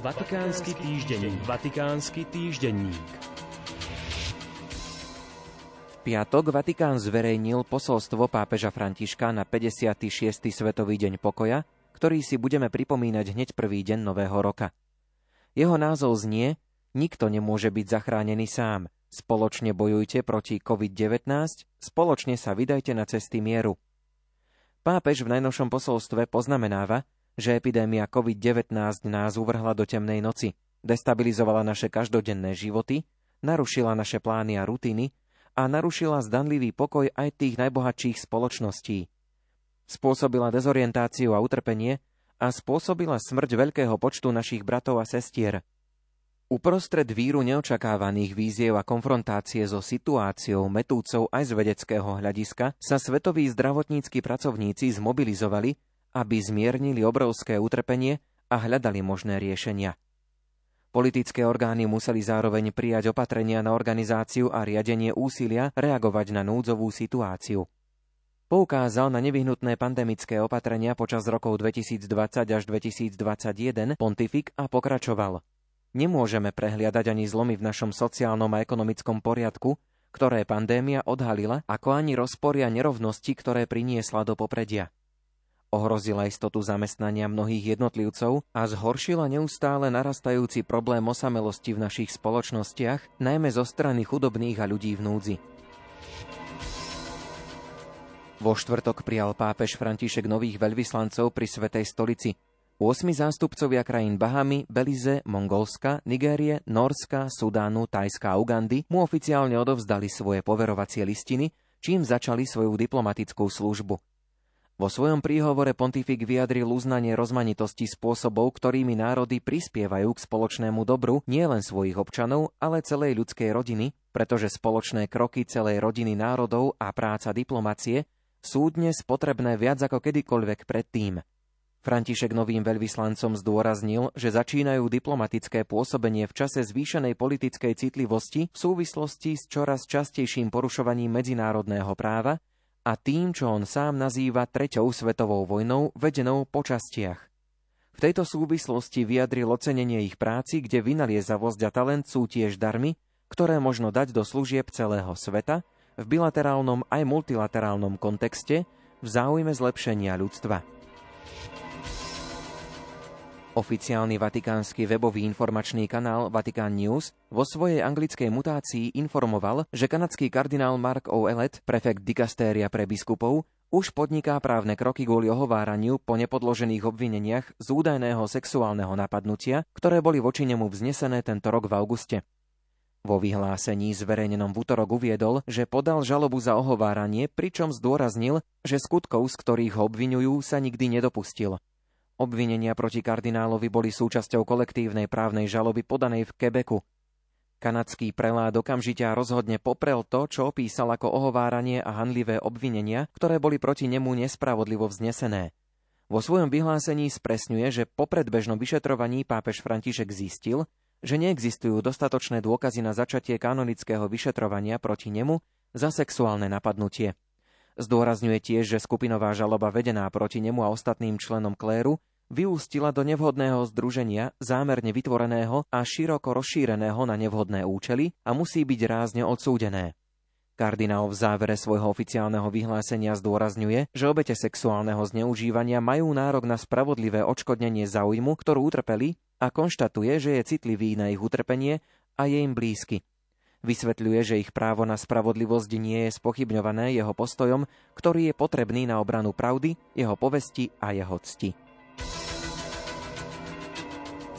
Vatikánsky týždenník. Vatikánsky týždenník. V piatok Vatikán zverejnil posolstvo pápeža Františka na 56. Svetový deň pokoja, ktorý si budeme pripomínať hneď prvý deň nového roka. Jeho názov znie Nikto nemôže byť zachránený sám. Spoločne bojujte proti COVID-19, spoločne sa vydajte na cesty mieru. Pápež v najnovšom posolstve poznamenáva, že epidémia COVID-19 nás uvrhla do temnej noci, destabilizovala naše každodenné životy, narušila naše plány a rutiny a narušila zdanlivý pokoj aj tých najbohatších spoločností. Spôsobila dezorientáciu a utrpenie a spôsobila smrť veľkého počtu našich bratov a sestier. Uprostred víru neočakávaných víziev a konfrontácie so situáciou metúcou aj z vedeckého hľadiska sa svetoví zdravotníckí pracovníci zmobilizovali aby zmiernili obrovské utrpenie a hľadali možné riešenia. Politické orgány museli zároveň prijať opatrenia na organizáciu a riadenie úsilia reagovať na núdzovú situáciu. Poukázal na nevyhnutné pandemické opatrenia počas rokov 2020 až 2021 pontifik a pokračoval. Nemôžeme prehliadať ani zlomy v našom sociálnom a ekonomickom poriadku, ktoré pandémia odhalila, ako ani rozporia nerovnosti, ktoré priniesla do popredia ohrozila istotu zamestnania mnohých jednotlivcov a zhoršila neustále narastajúci problém osamelosti v našich spoločnostiach, najmä zo strany chudobných a ľudí v núdzi. Vo štvrtok prijal pápež František nových veľvyslancov pri Svetej stolici. 8 zástupcovia krajín Bahamy, Belize, Mongolska, Nigérie, Norska, Sudánu, Tajska a Ugandy mu oficiálne odovzdali svoje poverovacie listiny, čím začali svoju diplomatickú službu. Vo svojom príhovore pontifik vyjadril uznanie rozmanitosti spôsobov, ktorými národy prispievajú k spoločnému dobru nielen svojich občanov, ale celej ľudskej rodiny, pretože spoločné kroky celej rodiny národov a práca diplomacie sú dnes potrebné viac ako kedykoľvek predtým. František novým veľvyslancom zdôraznil, že začínajú diplomatické pôsobenie v čase zvýšenej politickej citlivosti v súvislosti s čoraz častejším porušovaním medzinárodného práva a tým, čo on sám nazýva Treťou svetovou vojnou, vedenou po častiach. V tejto súvislosti vyjadril ocenenie ich práci, kde vynaliezavosť a talent sú tiež darmi, ktoré možno dať do služieb celého sveta, v bilaterálnom aj multilaterálnom kontexte, v záujme zlepšenia ľudstva. Oficiálny vatikánsky webový informačný kanál Vatican News vo svojej anglickej mutácii informoval, že kanadský kardinál Mark O'Ellet, prefekt dikastéria pre biskupov, už podniká právne kroky kvôli ohováraniu po nepodložených obvineniach z údajného sexuálneho napadnutia, ktoré boli voči nemu vznesené tento rok v auguste. Vo vyhlásení zverejnenom v útorok uviedol, že podal žalobu za ohováranie, pričom zdôraznil, že skutkov, z ktorých ho obvinujú, sa nikdy nedopustil. Obvinenia proti kardinálovi boli súčasťou kolektívnej právnej žaloby podanej v Quebecu. Kanadský prelát okamžite a rozhodne poprel to, čo opísal ako ohováranie a hanlivé obvinenia, ktoré boli proti nemu nespravodlivo vznesené. Vo svojom vyhlásení spresňuje, že po predbežnom vyšetrovaní pápež František zistil, že neexistujú dostatočné dôkazy na začatie kanonického vyšetrovania proti nemu za sexuálne napadnutie. Zdôrazňuje tiež, že skupinová žaloba vedená proti nemu a ostatným členom kléru vyústila do nevhodného združenia, zámerne vytvoreného a široko rozšíreného na nevhodné účely a musí byť rázne odsúdené. Kardinál v závere svojho oficiálneho vyhlásenia zdôrazňuje, že obete sexuálneho zneužívania majú nárok na spravodlivé odškodnenie záujmu, ktorú utrpeli a konštatuje, že je citlivý na ich utrpenie a je im blízky. Vysvetľuje, že ich právo na spravodlivosť nie je spochybňované jeho postojom, ktorý je potrebný na obranu pravdy, jeho povesti a jeho cti.